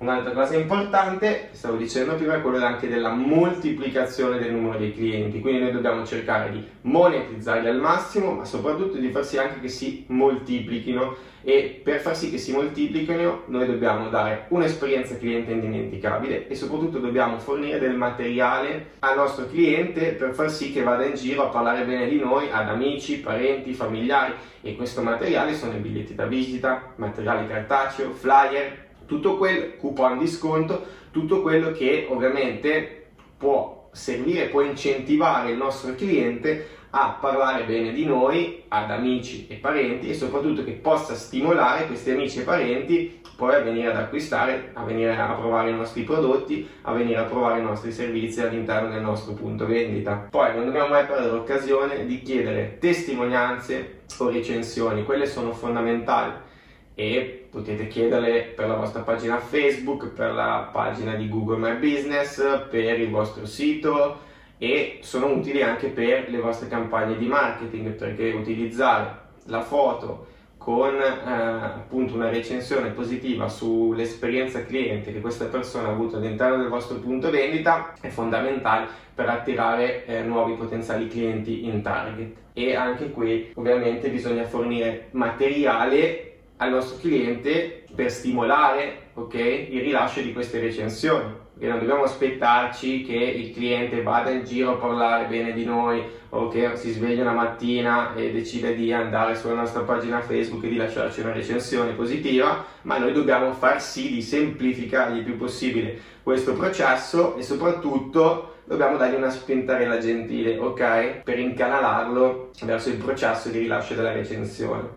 Un'altra cosa importante, stavo dicendo prima, è quello anche della moltiplicazione del numero dei clienti, quindi noi dobbiamo cercare di monetizzarli al massimo, ma soprattutto di far sì anche che si moltiplichino. E per far sì che si moltiplichino noi dobbiamo dare un'esperienza cliente indimenticabile e soprattutto dobbiamo fornire del materiale al nostro cliente per far sì che vada in giro a parlare bene di noi ad amici, parenti, familiari. E questo materiale sono i biglietti da visita, materiale cartaceo, flyer, tutto quel coupon di sconto, tutto quello che ovviamente può servire, può incentivare il nostro cliente a parlare bene di noi ad amici e parenti e soprattutto che possa stimolare questi amici e parenti poi a venire ad acquistare, a venire a provare i nostri prodotti, a venire a provare i nostri servizi all'interno del nostro punto vendita. Poi non dobbiamo mai perdere l'occasione di chiedere testimonianze o recensioni, quelle sono fondamentali e potete chiederle per la vostra pagina Facebook, per la pagina di Google My Business, per il vostro sito e sono utili anche per le vostre campagne di marketing perché utilizzare la foto con eh, appunto una recensione positiva sull'esperienza cliente che questa persona ha avuto all'interno del vostro punto vendita è fondamentale per attirare eh, nuovi potenziali clienti in target. E anche qui ovviamente bisogna fornire materiale al nostro cliente per stimolare okay, il rilascio di queste recensioni. Perché non dobbiamo aspettarci che il cliente vada in giro a parlare bene di noi o che si sveglia una mattina e decide di andare sulla nostra pagina Facebook e di lasciarci una recensione positiva, ma noi dobbiamo far sì di semplificare il più possibile questo processo e soprattutto dobbiamo dargli una spintarella gentile, ok? Per incanalarlo verso il processo di rilascio della recensione.